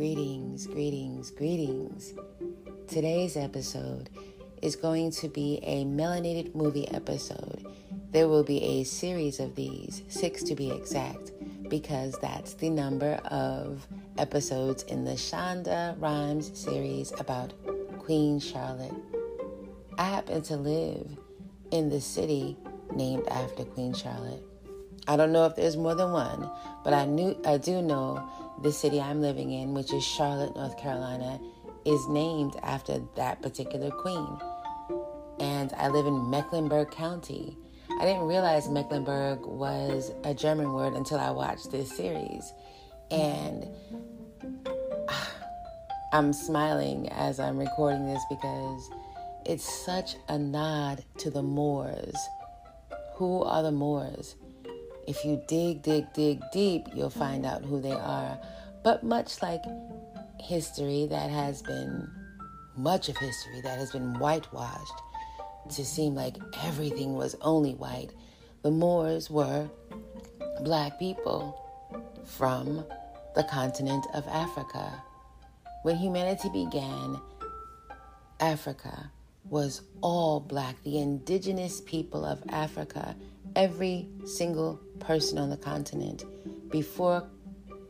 Greetings, greetings, greetings. Today's episode is going to be a melanated movie episode. There will be a series of these, six to be exact, because that's the number of episodes in the Shonda Rhimes series about Queen Charlotte. I happen to live in the city named after Queen Charlotte. I don't know if there's more than one, but I knew I do know the city I'm living in, which is Charlotte, North Carolina, is named after that particular queen. And I live in Mecklenburg County. I didn't realize Mecklenburg was a German word until I watched this series. And I'm smiling as I'm recording this because it's such a nod to the Moors. Who are the Moors? If you dig, dig, dig deep, you'll find out who they are. But much like history that has been, much of history that has been whitewashed to seem like everything was only white, the Moors were black people from the continent of Africa. When humanity began, Africa was all black. The indigenous people of Africa every single person on the continent before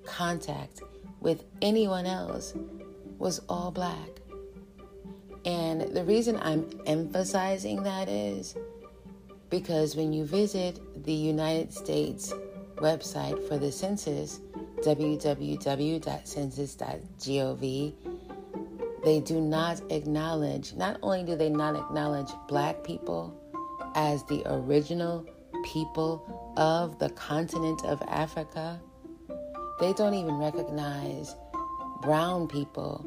contact with anyone else was all black. And the reason I'm emphasizing that is because when you visit the United States website for the census, www.census.gov, they do not acknowledge, not only do they not acknowledge black people as the original people of the continent of Africa, they don't even recognize brown people,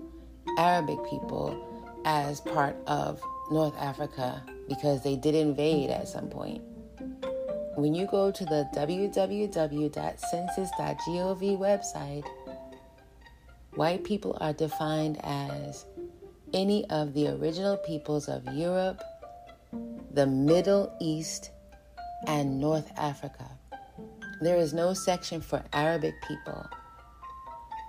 Arabic people, as part of North Africa because they did invade at some point. When you go to the www.census.gov website, white people are defined as any of the original peoples of Europe, the Middle East, and North Africa. There is no section for Arabic people.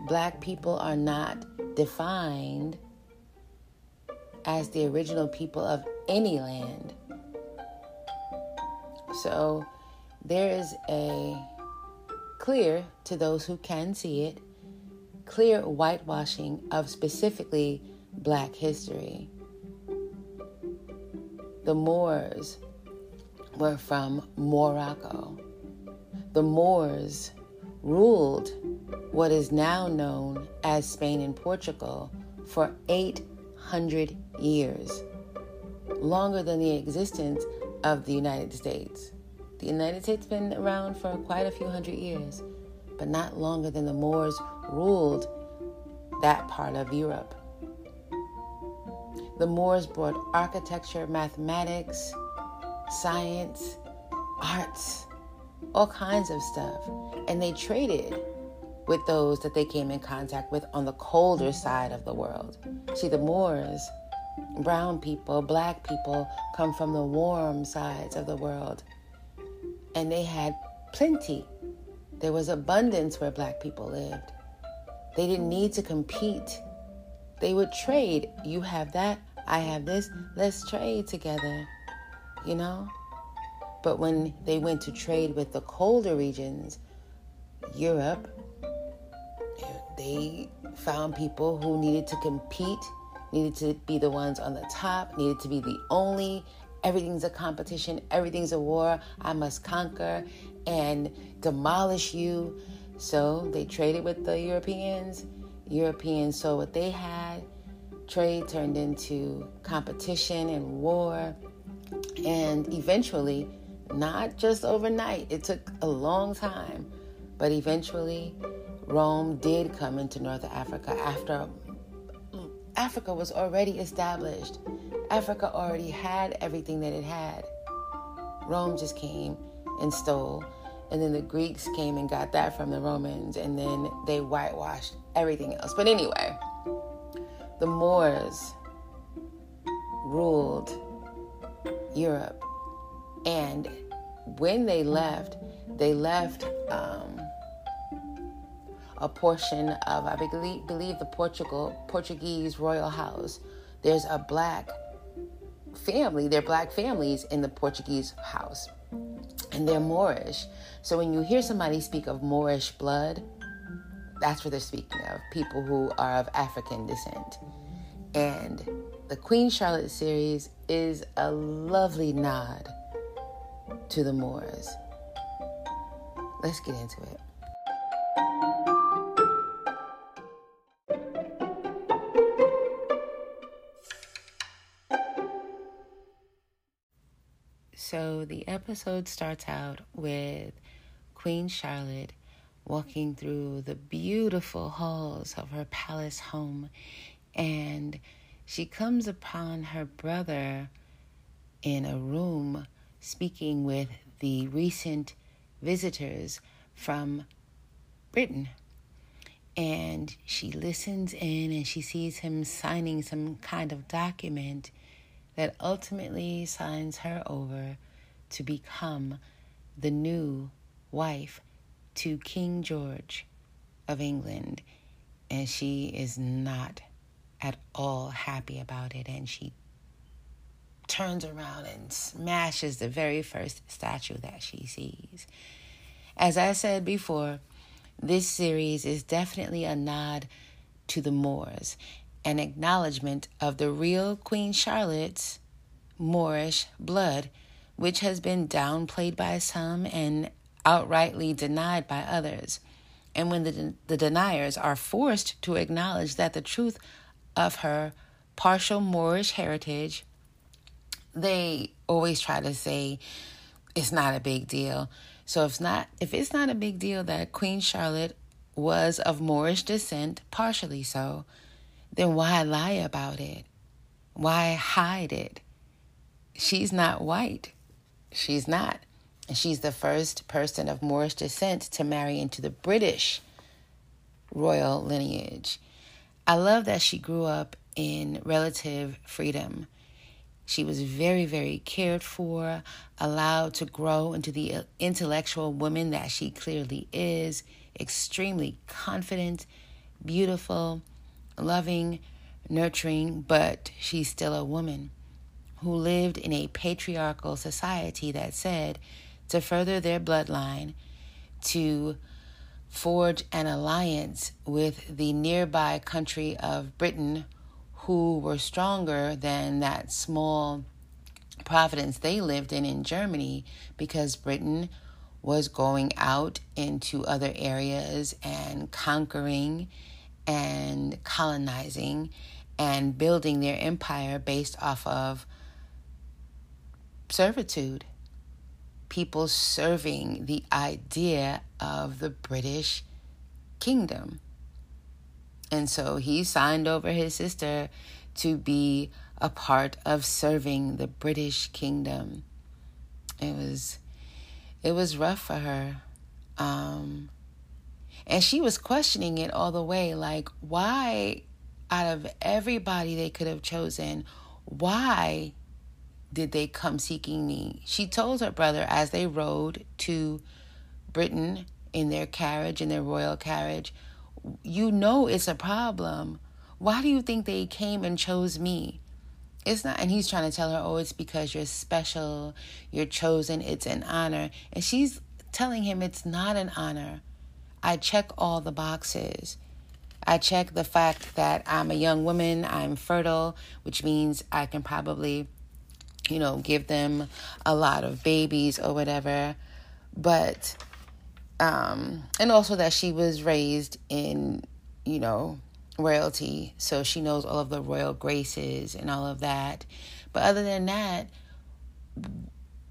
Black people are not defined as the original people of any land. So there is a clear, to those who can see it, clear whitewashing of specifically black history. The Moors were from Morocco. The Moors ruled what is now known as Spain and Portugal for 800 years, longer than the existence of the United States. The United States has been around for quite a few hundred years, but not longer than the Moors ruled that part of Europe. The Moors brought architecture, mathematics, science, arts, all kinds of stuff. And they traded with those that they came in contact with on the colder side of the world. See, the Moors, brown people, black people, come from the warm sides of the world. And they had plenty. There was abundance where black people lived. They didn't need to compete. They would trade. You have that, I have this, let's trade together you know? But when they went to trade with the colder regions, Europe, they found people who needed to compete, needed to be the ones on the top, needed to be the only. Everything's a competition, everything's a war. I must conquer and demolish you. So they traded with the Europeans. Europeans saw what they had. Trade turned into competition and war. And eventually, not just overnight, it took a long time, but eventually, Rome did come into North Africa after mm, Africa was already established. Africa already had everything that it had. Rome just came and stole. And then the Greeks came and got that from the Romans. And then they whitewashed everything else. But anyway, the Moors ruled Europe. And when they left, they left um, a portion of, I believe, believe the Portugal Portuguese royal house. There's a black family, they're black families in the Portuguese house, and they're Moorish. So when you hear somebody speak of Moorish blood, that's what they're speaking of people who are of African descent. And the Queen Charlotte series is a lovely nod to the Moors. Let's get into it. So the episode starts out with Queen Charlotte walking through the beautiful halls of her palace home, and she comes upon her brother in a room speaking with the recent visitors from Britain. And she listens in and she sees him signing some kind of document that ultimately signs her over to become the new wife to King George of England. And she is not at all happy about it. And she turns around and smashes the very first statue that she sees. As I said before, this series is definitely a nod to the Moors an acknowledgement of the real Queen Charlotte's Moorish blood, which has been downplayed by some and outrightly denied by others. And when the, the deniers are forced to acknowledge that the truth of her partial Moorish heritage, they always try to say it's not a big deal. So if it's not if it's not a big deal that Queen Charlotte was of Moorish descent, partially so, then why lie about it? Why hide it? She's not white. She's not. And she's the first person of Moorish descent to marry into the British royal lineage. I love that she grew up in relative freedom. She was very, very cared for, allowed to grow into the uh, intellectual woman that she clearly is, extremely confident, beautiful, loving, nurturing, but she's still a woman who lived in a patriarchal society that said to further their bloodline, to forge an alliance with the nearby country of Britain, who were stronger than that small providence they lived in in Germany because Britain was going out into other areas and conquering and colonizing and building their empire based off of servitude. People serving the idea of the British kingdom. And so he signed over his sister to be a part of serving the British kingdom. It was it was rough for her. Um, and she was questioning it all the way like, why, out of everybody they could have chosen, why did they come seeking me? She told her brother as they rode to Britain in their carriage, in their royal carriage, You know it's a problem. Why do you think they came and chose me? It's not, and he's trying to tell her, oh, it's because you're special, you're chosen, it's an honor. And she's telling him it's not an honor. I check all the boxes. I check the fact that I'm a young woman, I'm fertile, which means I can probably, you know, give them a lot of babies or whatever. But, um, and also that she was raised in, you know, royalty, so she knows all of the royal graces and all of that. But other than that,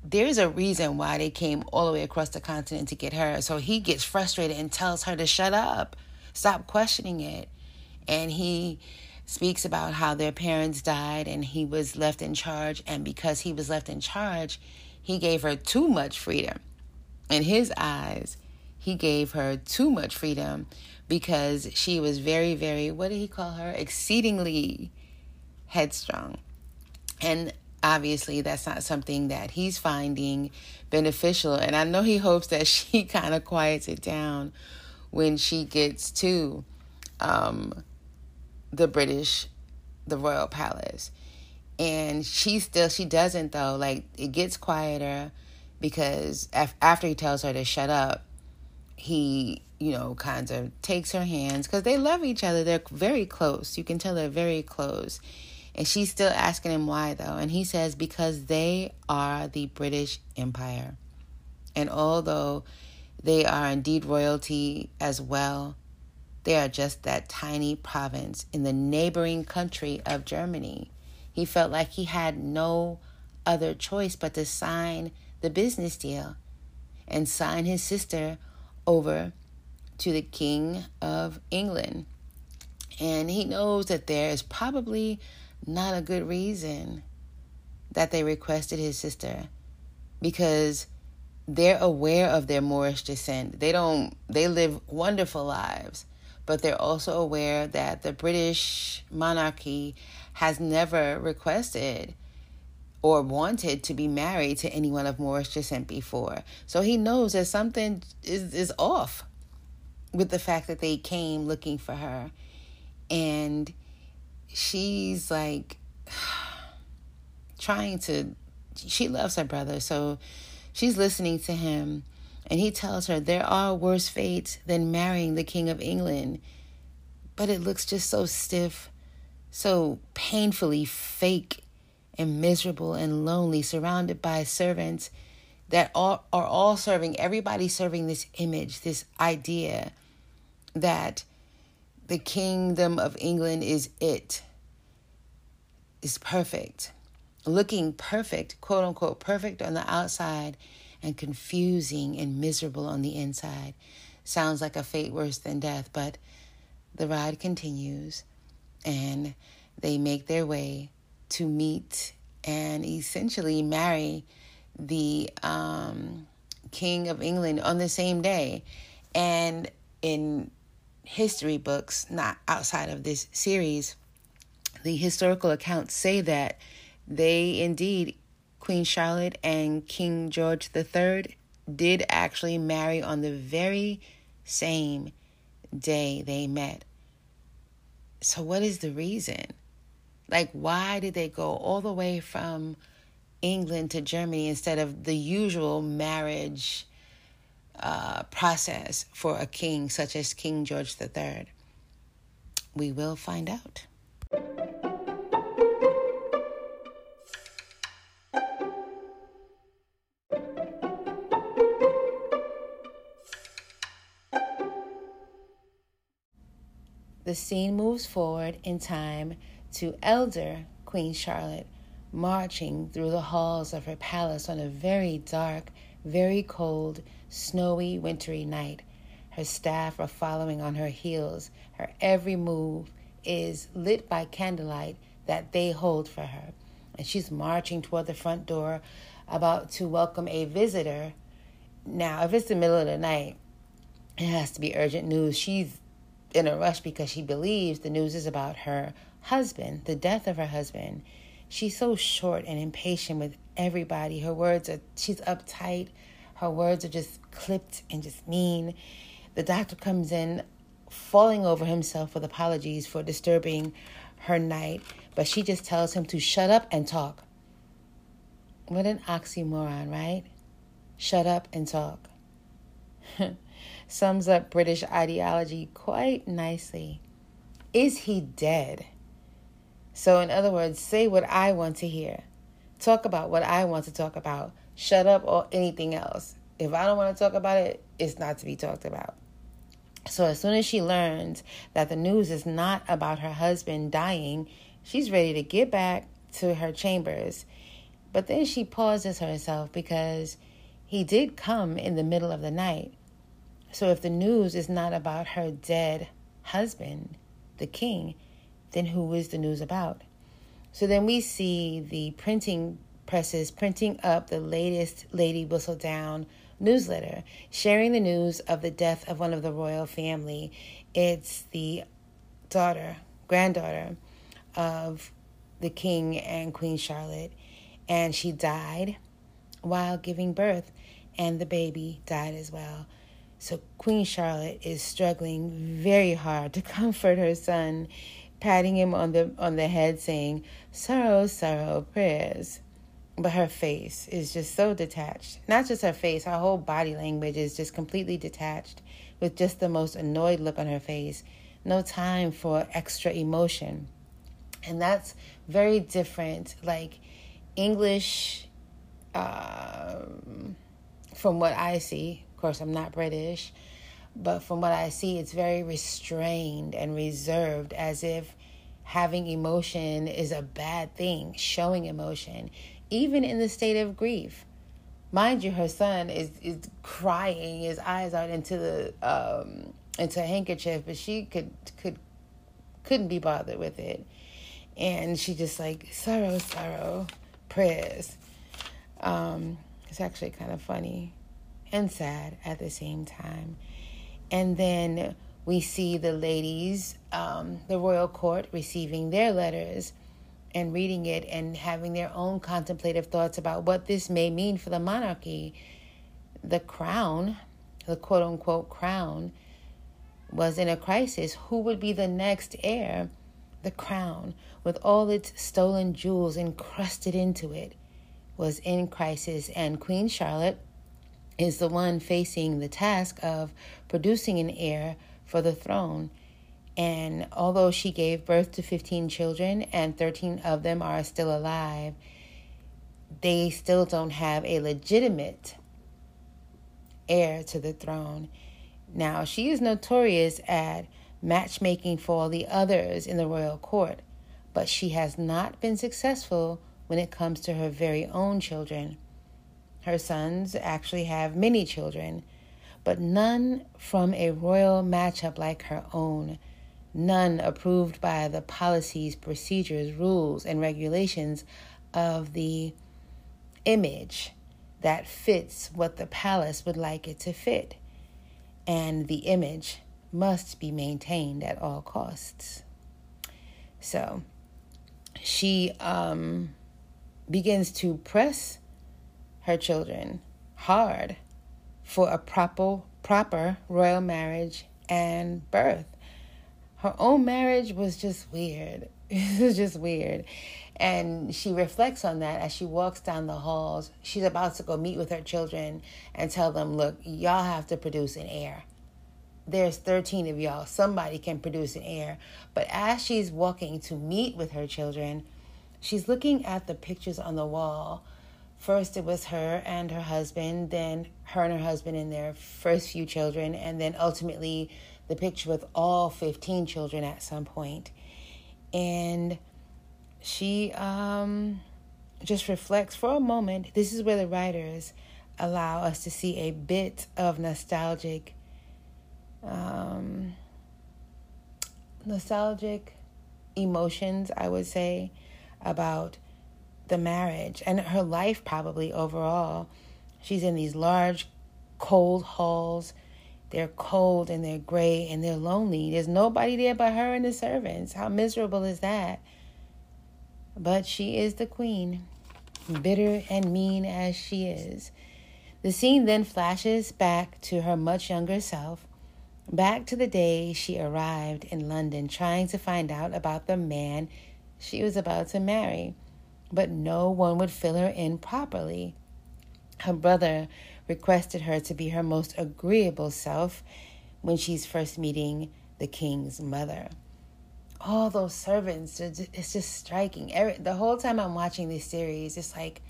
there's a reason why they came all the way across the continent to get her. So he gets frustrated and tells her to shut up, stop questioning it. And he speaks about how their parents died and he was left in charge. And because he was left in charge, he gave her too much freedom. In his eyes, he gave her too much freedom because she was very, very, what did he call her? Exceedingly headstrong. And obviously that's not something that he's finding beneficial and i know he hopes that she kind of quiets it down when she gets to um, the British, the royal palace. And she still, she doesn't though. Like it gets quieter because af- after he tells her to shut up, he, you know, kind of takes her hands because they love each other. They're very close. You can tell they're very close. And she's still asking him why though. And he says, because they are the British Empire. And although they are indeed royalty as well, they are just that tiny province in the neighboring country of Germany. He felt like he had no other choice but to sign the business deal and sign his sister over to the King of England. And he knows that there is probably not a good reason that they requested his sister because they're aware of their Moorish descent. They don't they live wonderful lives, but they're also aware that the British monarchy has never requested or wanted to be married to anyone of Moorish descent before. So he knows that something is, is off with the fact that they came looking for her. And she's like trying to, she loves her brother. So she's listening to him. And he tells her there are worse fates than marrying the King of England. But it looks just so stiff, so painfully fake and miserable and lonely, surrounded by servants that are, are all serving, everybody serving this image, this idea that the kingdom of England is it, is perfect, looking perfect, quote unquote, perfect on the outside and confusing and miserable on the inside. Sounds like a fate worse than death, but the ride continues and they make their way to meet and essentially marry the um, King of England on the same day. And in history books, not outside of this series, the historical accounts say that they indeed, Queen Charlotte and King George III, did actually marry on the very same day they met. So, what is the reason? Like, why did they go all the way from England to Germany instead of the usual marriage uh, process for a king such as King George III? We will find out. The scene moves forward in time to elder Queen Charlotte marching through the halls of her palace on a very dark, very cold, snowy, wintry night. Her staff are following on her heels. Her every move is lit by candlelight that they hold for her. And she's marching toward the front door, about to welcome a visitor. Now, if it's the middle of the night, it has to be urgent news. She's in a rush because she believes the news is about her husband, the death of her husband. She's so short and impatient with everybody. Her words are, she's uptight. Her words are just clipped and just mean. The doctor comes in, falling over himself with apologies for disturbing her night, but she just tells him to shut up and talk. What an oxymoron, right? Shut up and talk. Sums up British ideology quite nicely. Is he dead? So, in other words, say what I want to hear. Talk about what I want to talk about. Shut up or anything else. If I don't want to talk about it, it's not to be talked about. So, as soon as she learns that the news is not about her husband dying, she's ready to get back to her chambers. But then she pauses herself because he did come in the middle of the night. So, if the news is not about her dead husband, the king, then who is the news about? So then we see the printing presses printing up the latest Lady Whistledown newsletter, sharing the news of the death of one of the royal family. It's the daughter, granddaughter of the King and Queen Charlotte, and she died while giving birth, and the baby died as well. So Queen Charlotte is struggling very hard to comfort her son, patting him on the on the head saying, "Sorrow, sorrow, prayers." But her face is just so detached. Not just her face, her whole body language is just completely detached with just the most annoyed look on her face. No time for extra emotion. And that's very different like English um, from what I see Of course, I'm not British, but from what I see, it's very restrained and reserved, as if having emotion is a bad thing, showing emotion, even in the state of grief. Mind you, her son is, is crying his eyes out into the um, into a handkerchief, but she could could couldn't be bothered with it, and she just like sorrow, sorrow, prayers. Um, it's actually kind of funny and sad at the same time. And then we see the ladies, um, the royal court, receiving their letters and reading it and having their own contemplative thoughts about what this may mean for the monarchy. The crown, the quote unquote crown, was in a crisis. Who would be the next heir? The crown, with all its stolen jewels encrusted into it, was in crisis, and Queen Charlotte is the one facing the task of producing an heir for the throne. And although she gave birth to 15 children and 13 of them are still alive, they still don't have a legitimate heir to the throne. Now, she is notorious at matchmaking for all the others in the royal court, but she has not been successful when it comes to her very own children. Her sons actually have many children, but none from a royal matchup like her own, none approved by the policies, procedures, rules, and regulations of the image that fits what the palace would like it to fit. And the image must be maintained at all costs. So she um, begins to press her children hard for a proper proper royal marriage and birth. Her own marriage was just weird. it was just weird. And she reflects on that as she walks down the halls. She's about to go meet with her children and tell them, look, y'all have to produce an heir. There's 13 of y'all. Somebody can produce an heir. But as she's walking to meet with her children, she's looking at the pictures on the wall First, it was her and her husband, then her and her husband and their first few children, and then ultimately the picture with all 15 children at some point. And she um, just reflects for a moment. This is where the writers allow us to see a bit of nostalgic, um, nostalgic emotions, I would say, about the marriage and her life, probably overall. She's in these large, cold halls. They're cold and they're gray and they're lonely. There's nobody there but her and the servants. How miserable is that? But she is the queen, bitter and mean as she is. The scene then flashes back to her much younger self, back to the day she arrived in London trying to find out about the man she was about to marry but no one would fill her in properly. Her brother requested her to be her most agreeable self when she's first meeting the king's mother. All those servants, it's just striking. The whole time I'm watching this series, it's like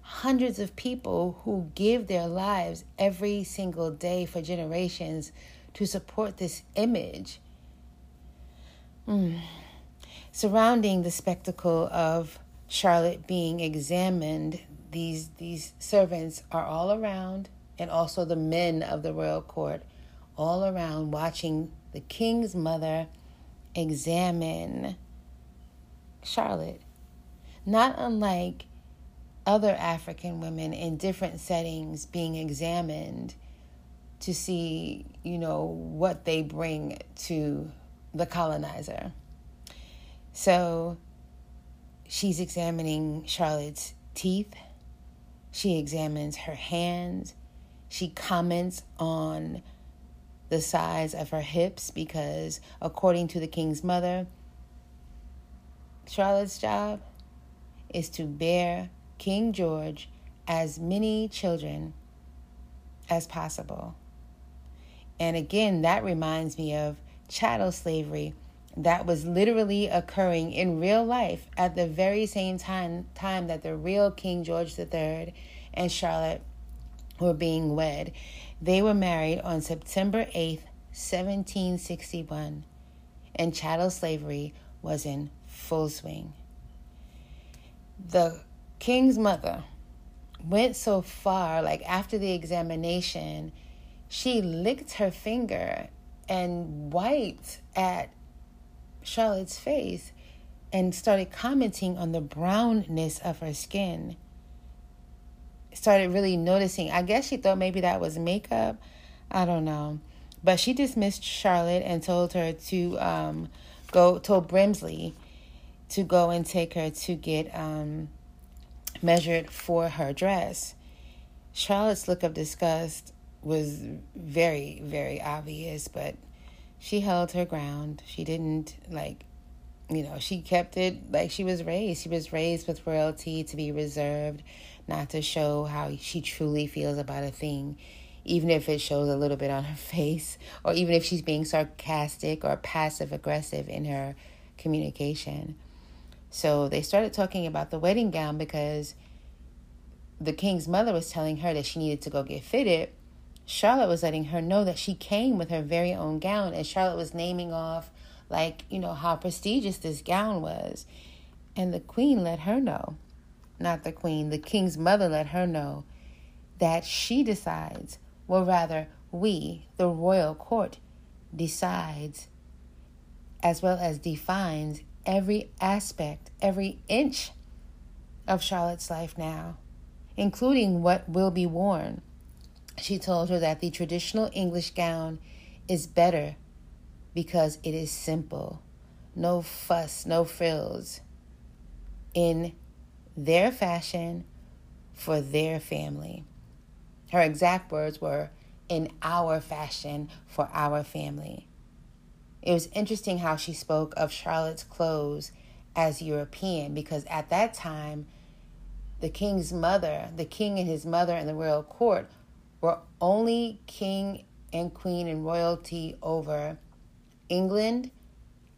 hundreds of people who give their lives every single day for generations to support this image. Mm. Surrounding the spectacle of Charlotte being examined, these these servants are all around, and also the men of the royal court, all around watching the king's mother examine Charlotte. Not unlike other African women in different settings being examined to see, you know, what they bring to the colonizer. So She's examining Charlotte's teeth. She examines her hands. She comments on the size of her hips because, according to the king's mother, Charlotte's job is to bear King George as many children as possible. And again, that reminds me of chattel slavery that was literally occurring in real life at the very same time, time that the real King George III and Charlotte were being wed. They were married on September 8th, 1761, and chattel slavery was in full swing. The king's mother went so far, like after the examination, she licked her finger and wiped at Charlotte's face and started commenting on the brownness of her skin. Started really noticing. I guess she thought maybe that was makeup. I don't know. But she dismissed Charlotte and told her to um, go, told Brimsley to go and take her to get um, measured for her dress. Charlotte's look of disgust was very, very obvious, but she held her ground. She didn't like, you know, she kept it like she was raised. She was raised with royalty to be reserved, not to show how she truly feels about a thing, even if it shows a little bit on her face, or even if she's being sarcastic or passive aggressive in her communication. So they started talking about the wedding gown because the king's mother was telling her that she needed to go get fitted Charlotte was letting her know that she came with her very own gown, and Charlotte was naming off, like, you know, how prestigious this gown was. And the queen let her know, not the queen, the king's mother let her know that she decides, or rather, we, the royal court, decides as well as defines every aspect, every inch of Charlotte's life now, including what will be worn she told her that the traditional English gown is better because it is simple, no fuss, no frills, in their fashion for their family. Her exact words were, in our fashion for our family. It was interesting how she spoke of Charlotte's clothes as European because at that time, the king's mother, the king and his mother and the royal court were only king and queen and royalty over England,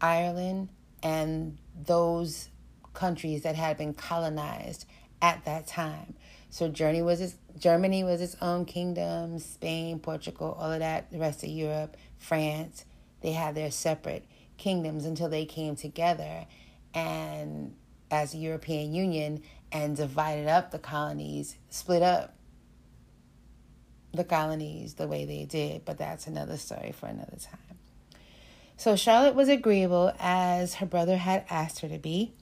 Ireland, and those countries that had been colonized at that time. So Germany was its, Germany was its own kingdom, Spain, Portugal, all of that, the rest of Europe, France, they had their separate kingdoms until they came together and as a European Union and divided up the colonies, split up the colonies the way they did, but that's another story for another time. So Charlotte was agreeable as her brother had asked her to be,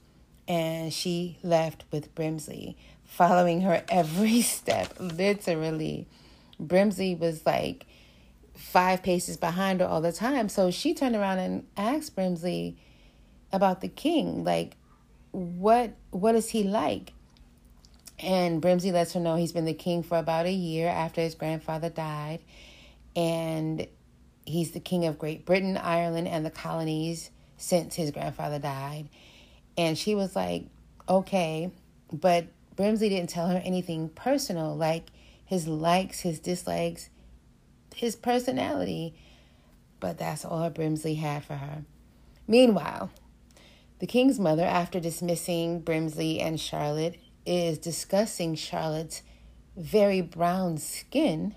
and she left with Brimsley, following her every step, literally. Brimsley was like five paces behind her all the time. So she turned around and asked Brimsley about the king, like, what what is he like? And Brimsley lets her know he's been the king for about a year after his grandfather died. And he's the king of Great Britain, Ireland, and the colonies since his grandfather died. And she was like, okay. But Brimsley didn't tell her anything personal, like his likes, his dislikes, his personality. But that's all Brimsley had for her. Meanwhile, the king's mother, after dismissing Brimsley and Charlotte is discussing Charlotte's very brown skin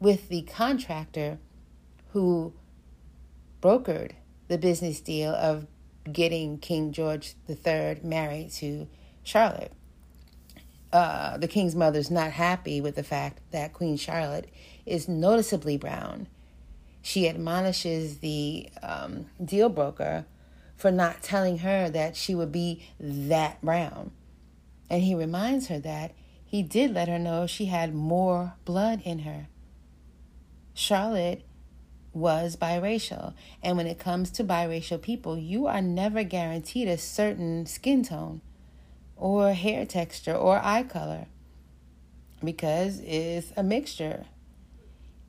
with the contractor who brokered the business deal of getting King George III married to Charlotte. Uh, the king's mother's not happy with the fact that Queen Charlotte is noticeably brown. She admonishes the um, deal broker for not telling her that she would be that brown. And he reminds her that he did let her know she had Moor blood in her. Charlotte was biracial. And when it comes to biracial people, you are never guaranteed a certain skin tone or hair texture or eye color because it's a mixture.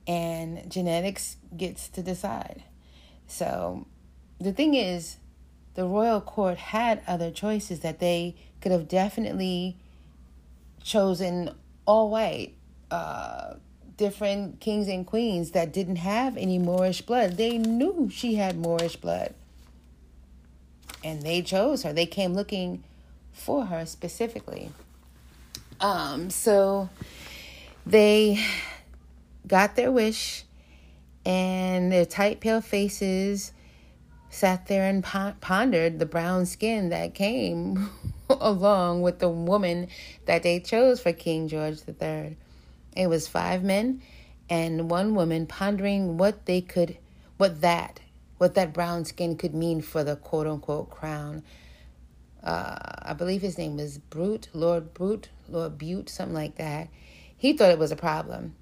and genetics gets to decide. So the thing is, the royal court had other choices that they could have definitely chosen all white, uh, different kings and queens that didn't have any Moorish blood. They knew she had Moorish blood. And they chose her. They came looking for her specifically. Um, so they got their wish, and their tight, pale faces sat there and pondered the brown skin that came along with the woman that they chose for King George III. It was five men and one woman pondering what they could, what that, what that brown skin could mean for the quote unquote crown. Uh, I believe his name was Brute, Lord Brute, Lord Bute, something like that. He thought it was a problem,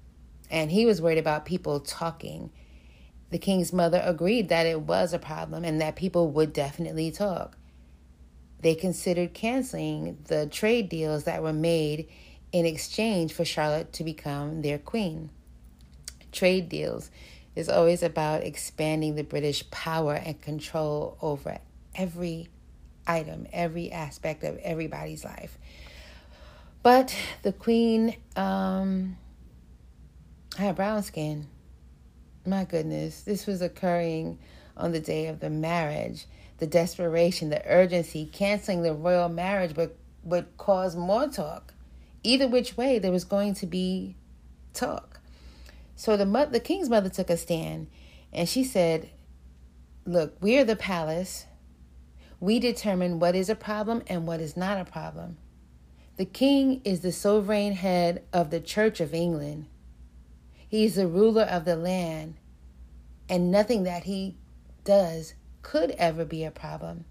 and he was worried about people talking the king's mother agreed that it was a problem and that people would definitely talk. They considered canceling the trade deals that were made in exchange for Charlotte to become their queen. Trade deals is always about expanding the British power and control over every item, every aspect of everybody's life. But the queen um, had brown skin my goodness, this was occurring on the day of the marriage. The desperation, the urgency, canceling the royal marriage would, would cause more talk. Either which way, there was going to be talk. So the, the king's mother took a stand and she said, Look, we are the palace. We determine what is a problem and what is not a problem. The king is the sovereign head of the Church of England. He's the ruler of the land, and nothing that he does could ever be a problem.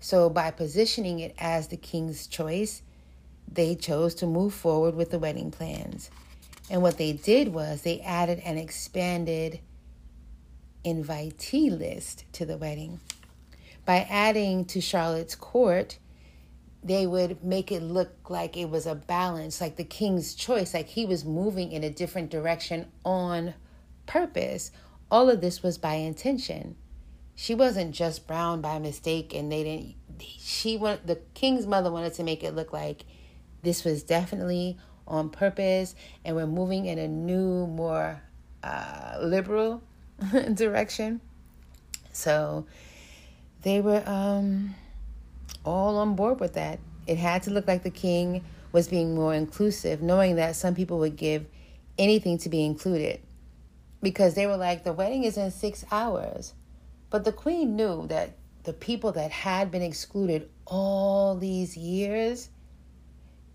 So, by positioning it as the king's choice, they chose to move forward with the wedding plans. And what they did was they added an expanded invitee list to the wedding. By adding to Charlotte's court, they would make it look like it was a balance, like the king's choice, like he was moving in a different direction on purpose. All of this was by intention. She wasn't just brown by mistake, and they didn't. She wanted the king's mother wanted to make it look like this was definitely on purpose, and we're moving in a new, more uh, liberal direction. So they were. um all on board with that. It had to look like the king was being more inclusive, knowing that some people would give anything to be included. Because they were like, the wedding is in six hours. But the queen knew that the people that had been excluded all these years,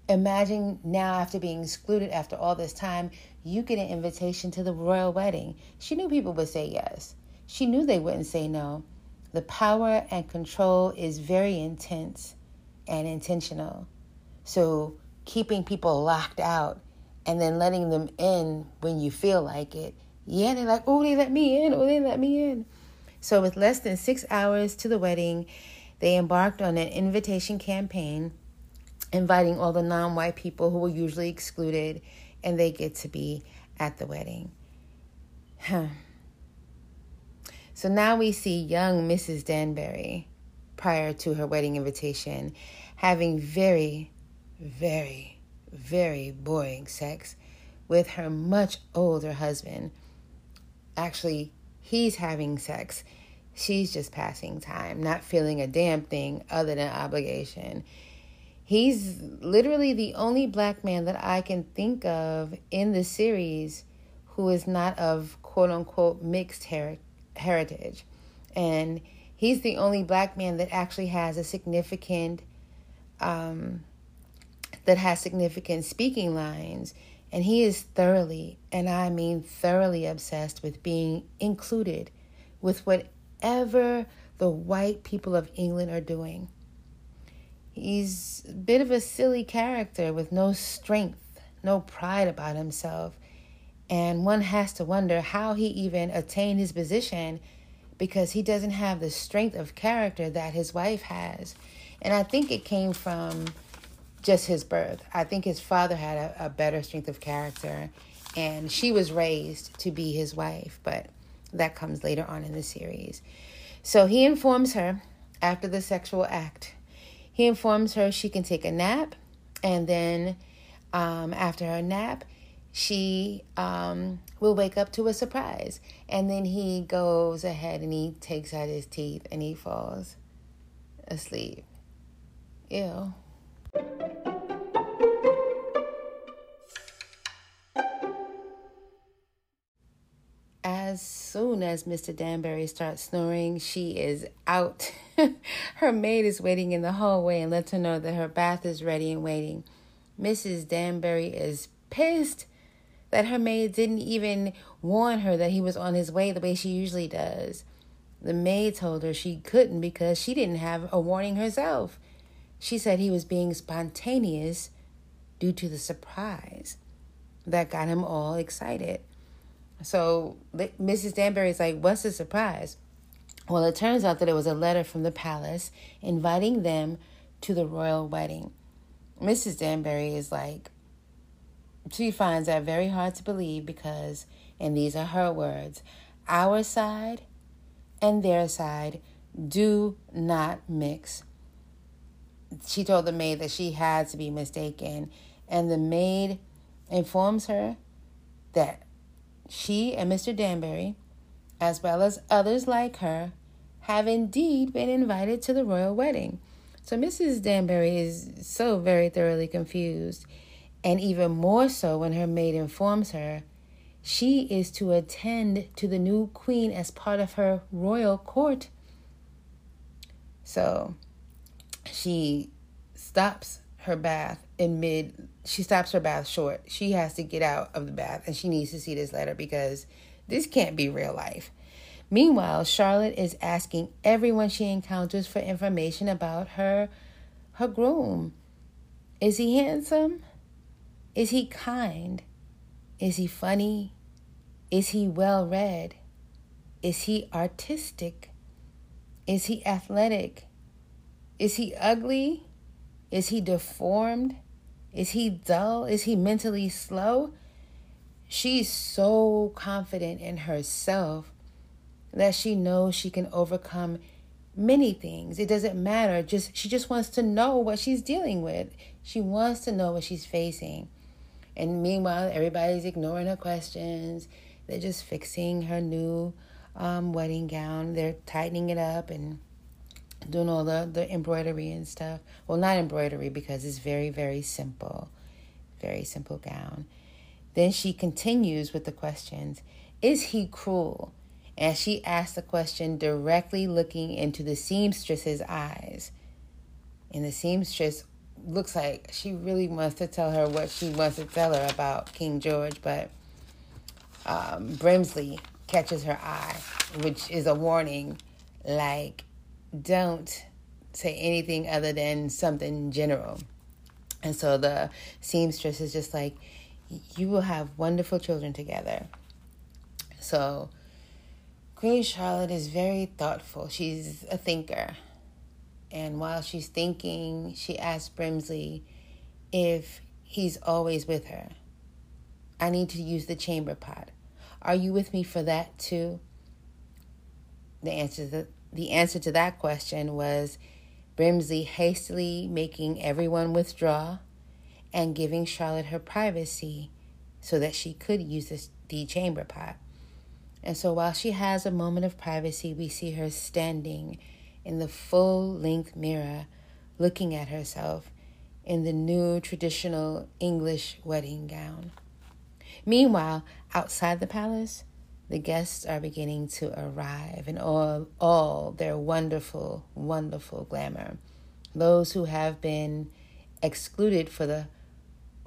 imagine now after being excluded after all this time, you get an invitation to the royal wedding. She knew people would say yes. She knew they wouldn't say no. The power and control is very intense and intentional. So, keeping people locked out and then letting them in when you feel like it. Yeah, they're like, oh, they let me in, oh, they let me in. So, with less than six hours to the wedding, they embarked on an invitation campaign inviting all the non white people who were usually excluded, and they get to be at the wedding. Huh. So now we see young Mrs. Danbury, prior to her wedding invitation, having very, very, very boring sex with her much older husband. Actually, he's having sex. She's just passing time, not feeling a damn thing other than obligation. He's literally the only black man that I can think of in the series who is not of quote unquote mixed heritage heritage. And he's the only black man that actually has a significant, um, that has significant speaking lines. And he is thoroughly, and I mean thoroughly obsessed with being included with whatever the white people of England are doing. He's a bit of a silly character with no strength, no pride about himself. And one has to wonder how he even attained his position because he doesn't have the strength of character that his wife has. And I think it came from just his birth. I think his father had a, a better strength of character. and she was raised to be his wife, but that comes later on in the series. So he informs her after the sexual act. He informs her she can take a nap, and then um, after her nap, she um, will wake up to a surprise. And then he goes ahead and he takes out his teeth and he falls asleep. Ew. As soon as Mr. Danbury starts snoring, she is out. her maid is waiting in the hallway and lets her know that her bath is ready and waiting. Mrs. Danbury is pissed that her maid didn't even warn her that he was on his way the way she usually does. The maid told her she couldn't because she didn't have a warning herself. She said he was being spontaneous due to the surprise that got him all excited. So Mrs. Danbury is like, What's the surprise? Well, it turns out that it was a letter from the palace inviting them to the royal wedding. Mrs. Danbury is like, she finds that very hard to believe because, and these are her words, our side and their side do not mix. She told the maid that she had to be mistaken, and the maid informs her that she and Mr. Danbury, as well as others like her, have indeed been invited to the royal wedding. So Mrs. Danbury is so very thoroughly confused, and even more so when her maid informs her she is to attend to the new queen as part of her royal court. So she stops her bath in mid she stops her bath short. She has to get out of the bath and she needs to see this letter because this can't be real life. Meanwhile, Charlotte is asking everyone she encounters for information about her her groom. Is he handsome? Is he kind? Is he funny? Is he well read? Is he artistic? Is he athletic? Is he ugly? Is he deformed? Is he dull? Is he mentally slow? She's so confident in herself that she knows she can overcome many things. It doesn't matter. Just she just wants to know what she's dealing with. She wants to know what she's facing. And meanwhile, everybody's ignoring her questions. They're just fixing her new um, wedding gown. They're tightening it up and doing all the, the embroidery and stuff. Well, not embroidery because it's very, very simple. Very simple gown. Then she continues with the questions Is he cruel? And she asks the question directly looking into the seamstress's eyes. And the seamstress looks like she really wants to tell her what she wants to tell her about King George, but um, Brimsley catches her eye, which is a warning like, don't say anything other than something general. And so the seamstress is just like, you will have wonderful children together. So Queen Charlotte is very thoughtful. She's a thinker. And while she's thinking, she asks Brimsley if he's always with her. I need to use the chamber pot. Are you with me for that too? The answer the answer to that question was Brimsley hastily making everyone withdraw and giving Charlotte her privacy so that she could use this, the chamber pot. And so while she has a moment of privacy, we see her standing in the full length mirror, looking at herself in the new traditional English wedding gown. Meanwhile, outside the palace, the guests are beginning to arrive in all, all their wonderful, wonderful glamour. Those who have been excluded for the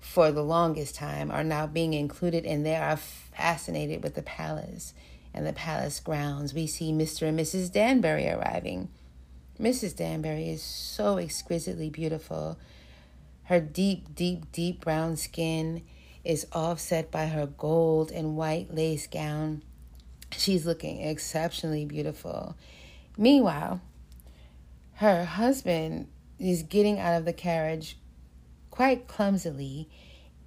for the longest time are now being included and they are fascinated with the palace and the palace grounds. We see Mr. and Mrs. Danbury arriving. Mrs. Danbury is so exquisitely beautiful. Her deep, deep, deep brown skin is offset by her gold and white lace gown. She's looking exceptionally beautiful. Meanwhile, her husband is getting out of the carriage quite clumsily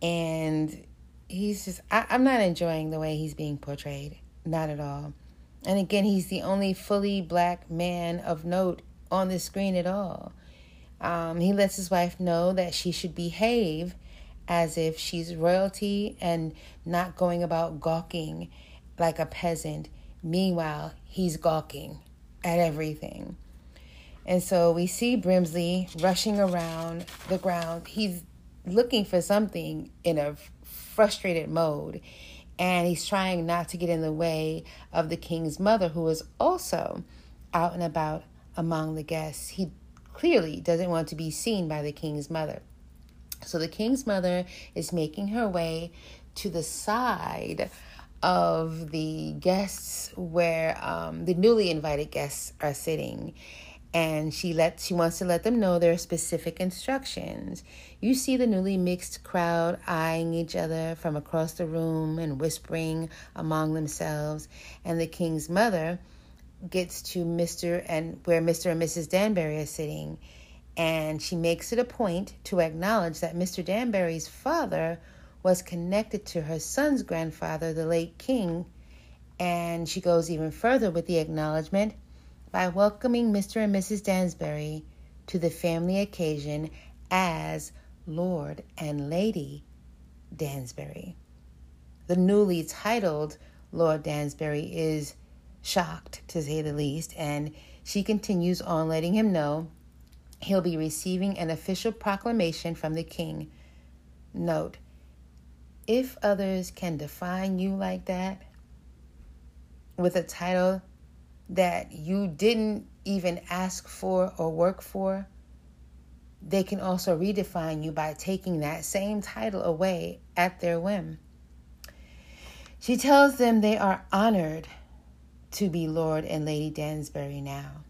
and he's just, I, I'm not enjoying the way he's being portrayed. Not at all. And again, he's the only fully black man of note on the screen at all. Um, he lets his wife know that she should behave as if she's royalty and not going about gawking like a peasant. Meanwhile, he's gawking at everything. And so we see Brimsley rushing around the ground. He's looking for something in a frustrated mode and he's trying not to get in the way of the king's mother, who is also out and about among the guests. He clearly doesn't want to be seen by the king's mother. So the king's mother is making her way to the side of the guests where um, the newly invited guests are sitting and she lets she wants to let them know their specific instructions. You see the newly mixed crowd eyeing each other from across the room and whispering among themselves, and the king's mother gets to Mr. and where Mr. and Mrs. Danbury are sitting, and she makes it a point to acknowledge that Mr. Danbury's father was connected to her son's grandfather, the late king, and she goes even further with the acknowledgement by welcoming Mr. and Mrs. Danbury to the family occasion as Lord and Lady Danbury. The newly titled Lord Danbury is shocked, to say the least, and she continues on letting him know he'll be receiving an official proclamation from the king. Note, if others can define you like that, with a title that you didn't even ask for or work for, they can also redefine you by taking that same title away at their whim. She tells them they are honored to be Lord and Lady Danbury now.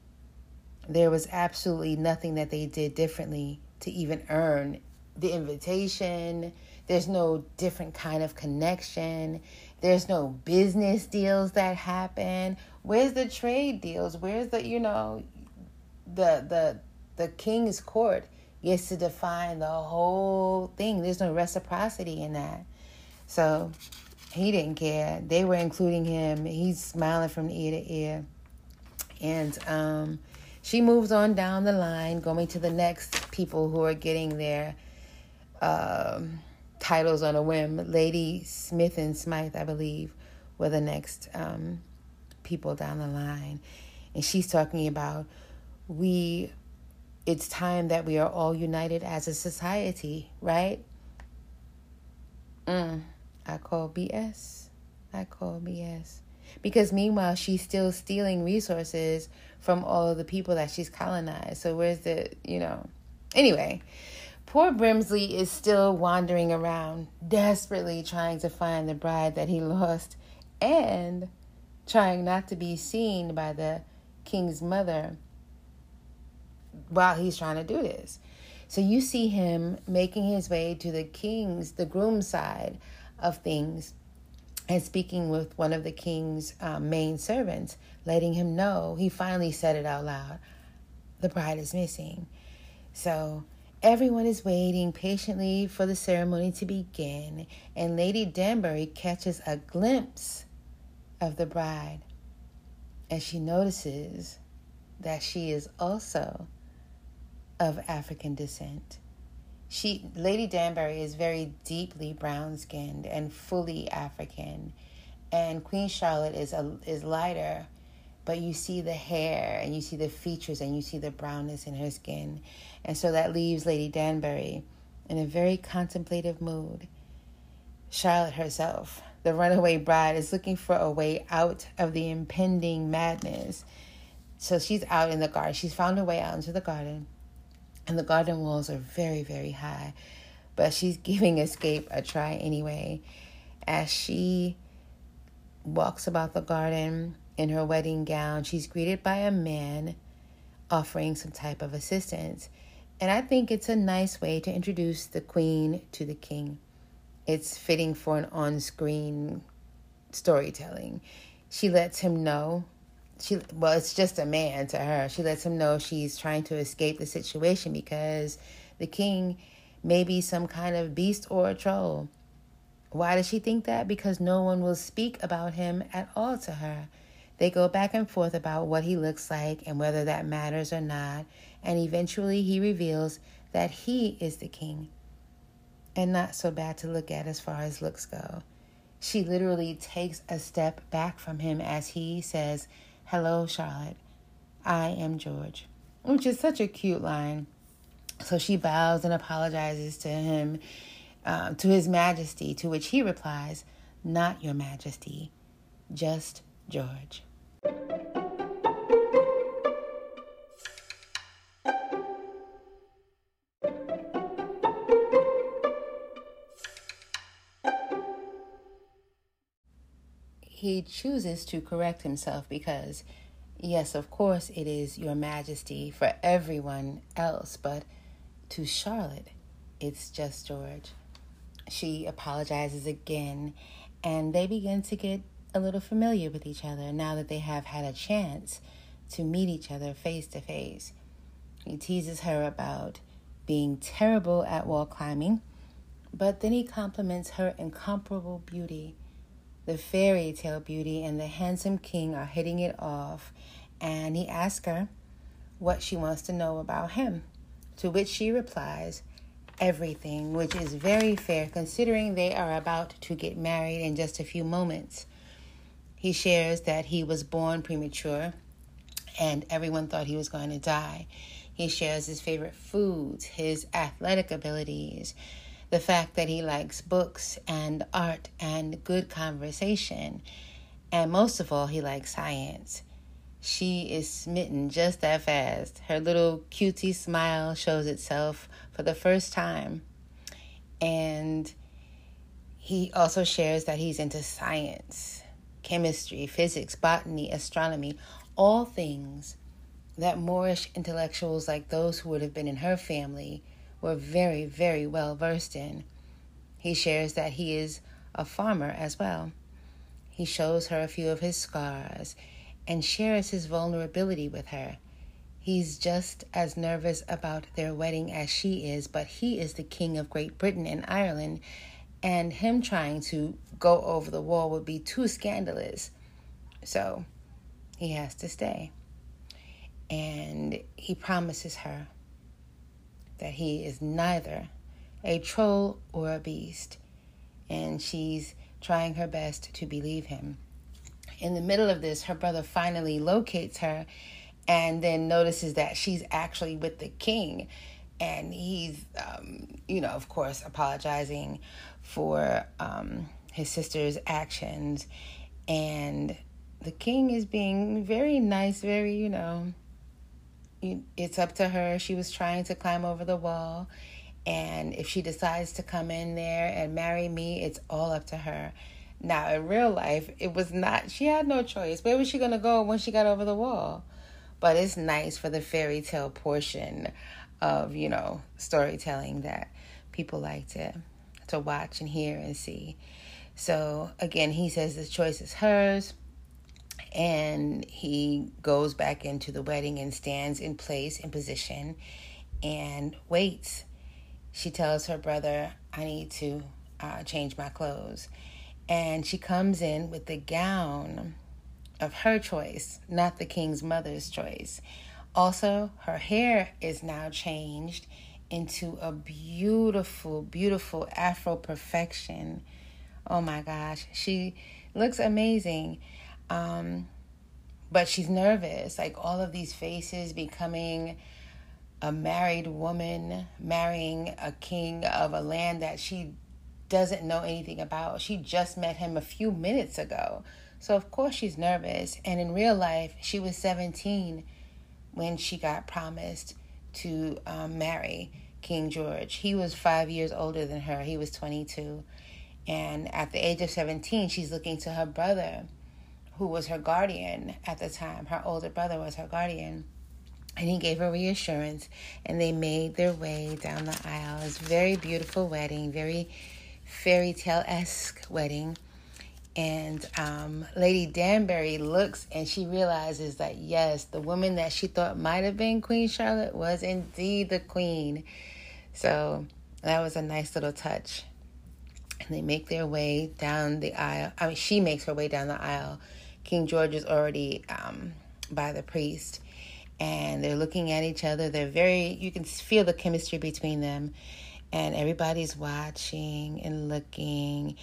There was absolutely nothing that they did differently to even earn the invitation. There's no different kind of connection. There's no business deals that happen. Where's the trade deals? Where's the, you know, the the the king's court gets to define the whole thing. There's no reciprocity in that. So he didn't care. They were including him. He's smiling from ear to ear. And um, she moves on down the line, going to the next people who are getting their um, titles on a whim. Lady Smith and Smythe, I believe, were the next um, people down the line. And she's talking about we, it's time that we are all united as a society, right? Mm, I call BS. I call BS. Because meanwhile, she's still stealing resources from all of the people that she's colonized. So where's the, you know, anyway. Poor Brimsley is still wandering around, desperately trying to find the bride that he lost and trying not to be seen by the king's mother while he's trying to do this. So you see him making his way to the king's, the groom side of things, and speaking with one of the king's um, main servants, letting him know he finally said it out loud the bride is missing. So Everyone is waiting patiently for the ceremony to begin, and Lady Danbury catches a glimpse of the bride, and she notices that she is also of African descent. She, Lady Danbury, is very deeply brown-skinned and fully African, and Queen Charlotte is a, is lighter but you see the hair and you see the features and you see the brownness in her skin. And so that leaves Lady Danbury in a very contemplative mood. Charlotte herself, the runaway bride, is looking for a way out of the impending madness. So she's out in the garden. She's found a way out into the garden. And the garden walls are very, very high. But she's giving escape a try anyway. As she walks about the garden, in her wedding gown. She's greeted by a man offering some type of assistance. And I think it's a nice way to introduce the queen to the king. It's fitting for an on screen storytelling. She lets him know she well it's just a man to her she lets him know she's trying to escape the situation because the king may be some kind of beast or a troll Why does she think that? Because no one will speak about him at all to her. They go back and forth about what he looks like and whether that matters or not, and eventually he reveals that he is the king and not so bad to look at as far as looks go. She literally takes a step back from him as he says, Hello, Charlotte. I am George, which is such a cute line. So she bows and apologizes to him, um, to his majesty, to which he replies, Not your majesty, just George. He chooses to correct himself because, yes, of course, it is Your Majesty for everyone else, but to Charlotte, it's just George. She apologizes again, and they begin to get a little familiar with each other now that they have had a chance to meet each other face to face. He teases her about being terrible at wall climbing, but then he compliments her incomparable beauty the fairy tale beauty and the handsome king are hitting it off, and he asks her what she wants to know about him. To which she replies, everything, which is very fair considering they are about to get married in just a few moments. He shares that he was born premature and everyone thought he was going to die. He shares his favorite foods, his athletic abilities, the fact that he likes books and art and good conversation. And most of all, he likes science. She is smitten just that fast. Her little cutie smile shows itself for the first time. And he also shares that he's into science, chemistry, physics, botany, astronomy, all things that Moorish intellectuals like those who would have been in her family were very, very well versed in. He shares that he is a farmer as well. He shows her a few of his scars and shares his vulnerability with her. He's just as nervous about their wedding as she is, but he is the king of Great Britain and Ireland, and him trying to go over the wall would be too scandalous. So he has to stay. And he promises her that he is neither a troll or a beast, and she's trying her best to believe him. In the middle of this, her brother finally locates her and then notices that she's actually with the king. And he's, um, you know, of course, apologizing for um, his sister's actions. And the king is being very nice, very, you know, it's up to her. She was trying to climb over the wall. And if she decides to come in there and marry me, it's all up to her. Now, in real life, it was not, she had no choice. Where was she going to go when she got over the wall? But it's nice for the fairy tale portion of, you know, storytelling that people like to, to watch and hear and see. So, again, he says the choice is hers and he goes back into the wedding and stands in place in position and waits. She tells her brother i need to uh, change my clothes. And she comes in with the gown of her choice not the king's mother's choice. Also her hair is now changed into a beautiful beautiful afro perfection oh my gosh she looks amazing um, but she's nervous, like all of these faces becoming a married woman, marrying a king of a land that she doesn't know anything about. She just met him a few minutes ago. So, of course, she's nervous. And in real life, she was 17 when she got promised to um, marry King George. He was five years older than her, he was 22. And at the age of 17, she's looking to her brother who was her guardian at the time. Her older brother was her guardian. And he gave her reassurance, and they made their way down the aisle. It was a very beautiful wedding, very fairy tale esque wedding. And um, Lady Danbury looks and she realizes that, yes, the woman that she thought might have been Queen Charlotte was indeed the queen. So that was a nice little touch. And they make their way down the aisle. I mean, she makes her way down the aisle. King George is already um, by the priest. And they're looking at each other. They're very, you can feel the chemistry between them. And everybody's watching and looking.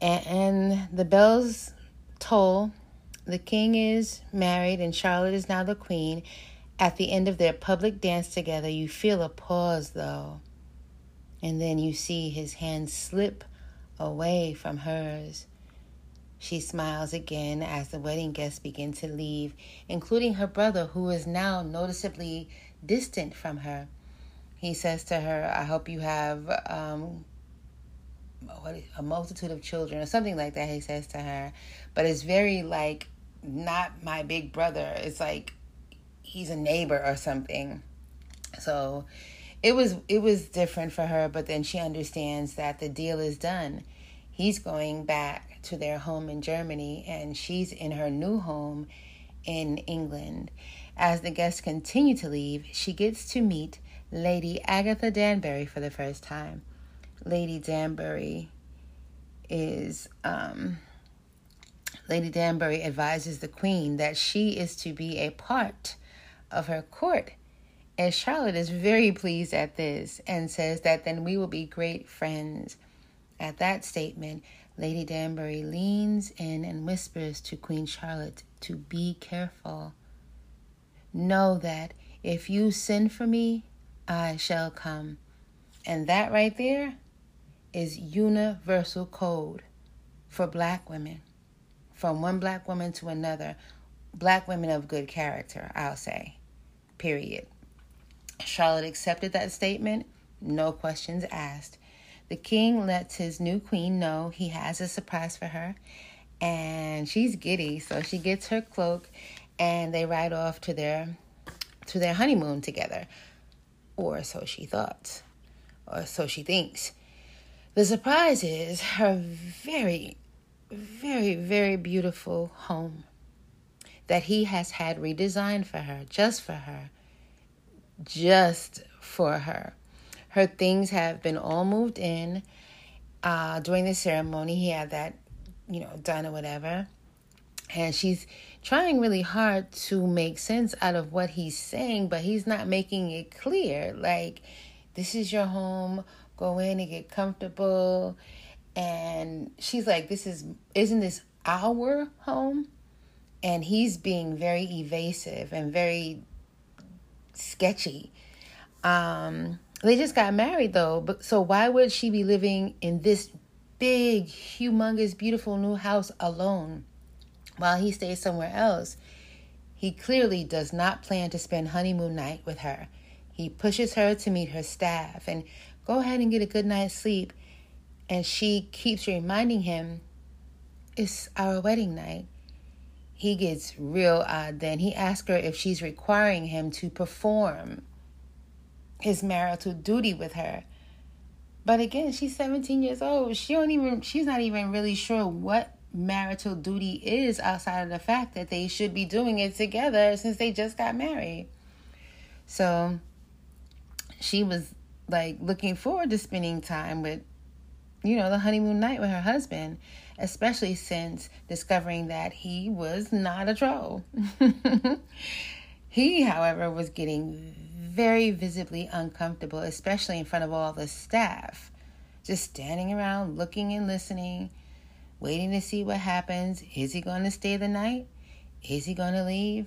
And, and the bells toll. The king is married and Charlotte is now the queen. At the end of their public dance together, you feel a pause though. And then you see his hand slip away from hers. She smiles again as the wedding guests begin to leave, including her brother, who is now noticeably distant from her. He says to her, I hope you have um, a multitude of children, or something like that, he says to her. But it's very like, not my big brother. It's like he's a neighbor or something. So it was it was different for her, but then she understands that the deal is done. He's going back to their home in Germany and she's in her new home in England. As the guests continue to leave, she gets to meet Lady Agatha Danbury for the first time. Lady Danbury is um, Lady Danbury advises the queen that she is to be a part of her court. And Charlotte is very pleased at this and says that then we will be great friends. At that statement, Lady Danbury leans in and whispers to Queen Charlotte to be careful. Know that if you send for me, I shall come. And that right there is universal code for black women from one black woman to another, black women of good character, I'll say. Period. Charlotte accepted that statement, no questions asked. The king lets his new queen know he has a surprise for her, and she's giddy, so she gets her cloak and they ride off to their to their honeymoon together. Or so she thought. Or so she thinks. The surprise is her very very, very beautiful home that he has had redesigned for her, just for her, just for her. Her things have been all moved in. Uh, during the ceremony, he had that, you know, done or whatever. And she's trying really hard to make sense out of what he's saying, but he's not making it clear. Like, this is your home, go in and get comfortable and she's like this is isn't this our home and he's being very evasive and very sketchy. Um they just got married though but so why would she be living in this big humongous beautiful new house alone while he stays somewhere else? He clearly does not plan to spend honeymoon night with her. He pushes her to meet her staff and go ahead and get a good night's sleep. And she keeps reminding him, It's our wedding night. He gets real odd then. He asks her if she's requiring him to perform his marital duty with her. But again, she's 17 years old. She don't even she's not even really sure what marital duty is outside of the fact that they should be doing it together since they just got married. So she was like looking forward to spending time with you know, the honeymoon night with her husband, especially since discovering that he was not a troll. he, however, was getting very visibly uncomfortable, especially in front of all the staff, just standing around looking and listening, waiting to see what happens. Is he going to stay the night? Is he going to leave?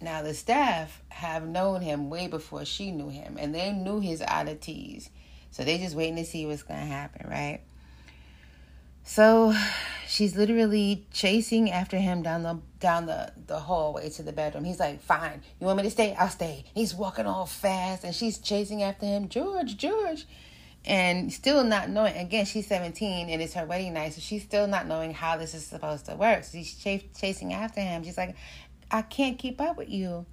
Now, the staff have known him way before she knew him, and they knew his oddities so they just waiting to see what's gonna happen, right? So she's literally chasing after him down the down the, the hallway to the bedroom. He's like, Fine, you want me to stay? I'll stay. He's walking all fast and she's chasing after him, George, George. And still not knowing again, she's 17 and it's her wedding night, so she's still not knowing how this is supposed to work. So she's ch- chasing after him. She's like, I can't keep up with you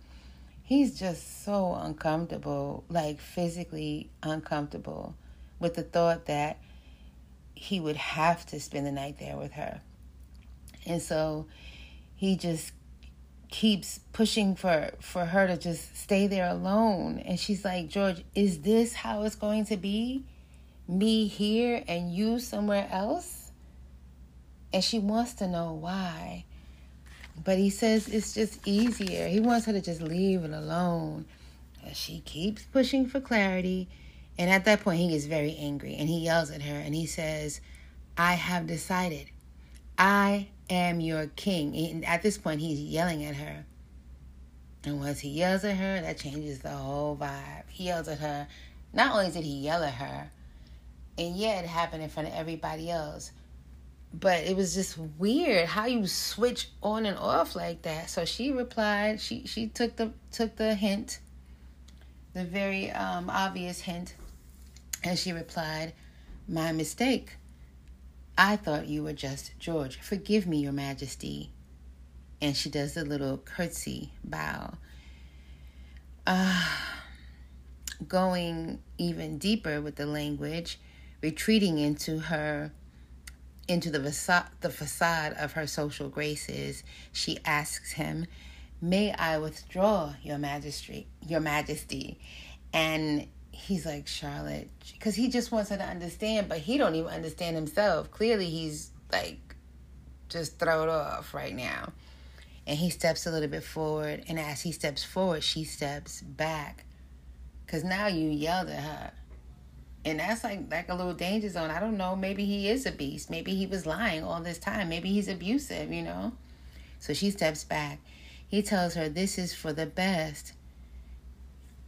he's just so uncomfortable, like physically uncomfortable with the thought that he would have to spend the night there with her. And so he just keeps pushing for for her to just stay there alone and she's like, "George, is this how it's going to be? me here and you somewhere else? And she wants to know why. But he says it's just easier. He wants her to just leave it alone. She keeps pushing for clarity. And at that point, he gets very angry and he yells at her and he says, I have decided. I am your king. And at this point, he's yelling at her. And once he yells at her, that changes the whole vibe. He yells at her. Not only did he yell at her, and yeah, it happened in front of everybody else, but it was just weird how you switch on and off like that. So she replied. She she took the took the hint, the very um, obvious hint, and she replied, "My mistake. I thought you were just George. Forgive me, Your Majesty." And she does the little curtsy bow. Uh, going even deeper with the language, retreating into her into the facade, the facade of her social graces, she asks him, "May I withdraw, your majesty, your majesty?" And he's like, "Charlotte," because he just wants her to understand, but he don't even understand himself. Clearly, he's like just thrown off right now. And he steps a little bit forward, and as he steps forward, she steps back. Cause now you yelled at her and that's like like a little danger zone. I don't know. Maybe he is a beast. Maybe he was lying all this time. Maybe he's abusive. You know. So she steps back. He tells her this is for the best.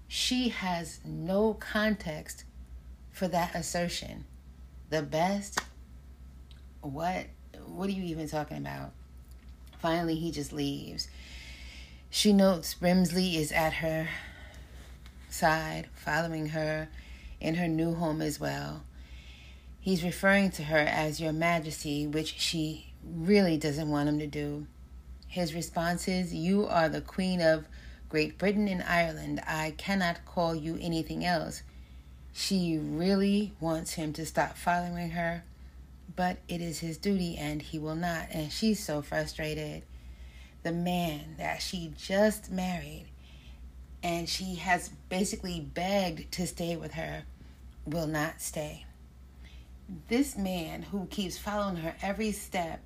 She has no context for that assertion. The best. What? What are you even talking about? Finally, he just leaves. She notes Brimsley is at her side, following her in her new home as well. He's referring to her as Your Majesty, which she really doesn't want him to do. His response is, You are the Queen of Great Britain and Ireland. I cannot call you anything else. She really wants him to stop following her, but it is his duty and he will not. And she's so frustrated. The man that she just married and she has basically begged to stay with her, will not stay. This man who keeps following her every step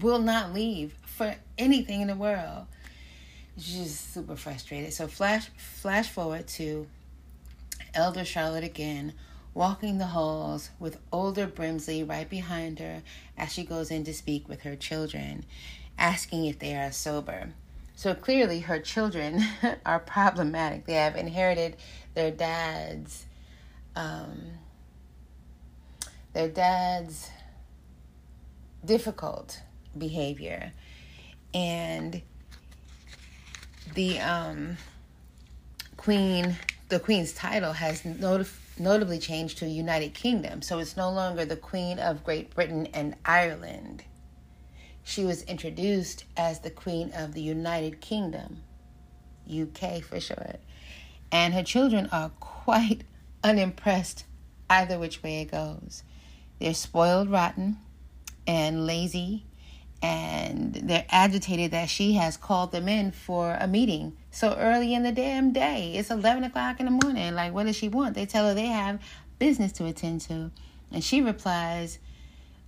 will not leave for anything in the world. She's super frustrated. So flash flash forward to Elder Charlotte again, walking the halls with older Brimsley right behind her as she goes in to speak with her children, asking if they are sober. So clearly, her children are problematic. They have inherited their dad's, um, their dad's difficult behavior, and the um, queen, the queen's title has notably changed to United Kingdom. So it's no longer the Queen of Great Britain and Ireland she was introduced as the Queen of the United Kingdom, UK for short. And her children are quite unimpressed either which way it goes. They're spoiled rotten and lazy, and they're agitated that she has called them in for a meeting so early in the damn day. It's 11 o'clock in the morning. Like, what does she want? They tell her they have business to attend to. And she replies,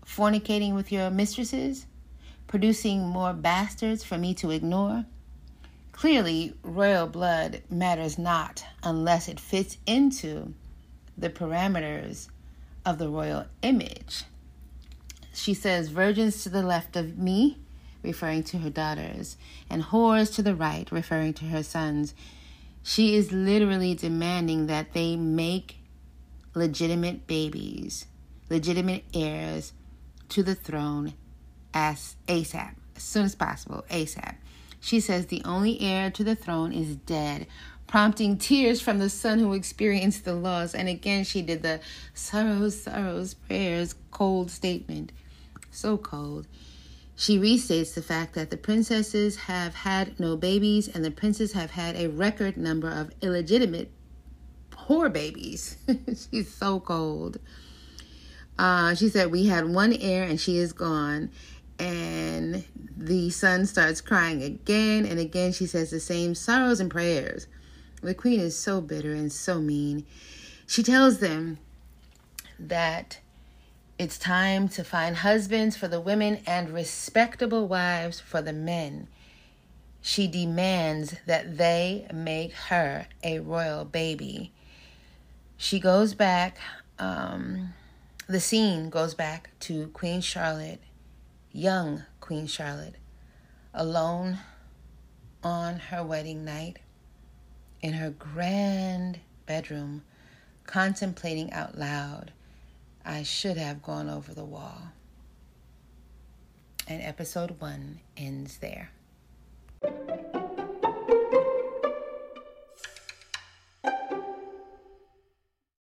Fornicating with your mistresses? Producing more bastards for me to ignore? Clearly, royal blood matters not unless it fits into the parameters of the royal image. She says, Virgins to the left of me, referring to her daughters, and whores to the right, referring to her sons. She is literally demanding that they make legitimate babies, legitimate heirs to the throne as ASAP, as soon as possible, ASAP. She says the only heir to the throne is dead, prompting tears from the son who experienced the loss. And again, she did the sorrows, sorrows, prayers, cold statement. So cold. She restates the fact that the princesses have had no babies and the princes have had a record number of illegitimate poor babies. She's so cold. Uh, she said, We had one heir and she is gone and the son starts crying again and again. She says the same sorrows and prayers. The queen is so bitter and so mean. She tells them that it's time to find husbands for the women and respectable wives for the men. She demands that they make her a royal baby. She goes back, um, the scene goes back to Queen Charlotte, young Queen Charlotte, alone on her wedding night in her grand bedroom, contemplating out loud, I should have gone over the wall. And episode one ends there.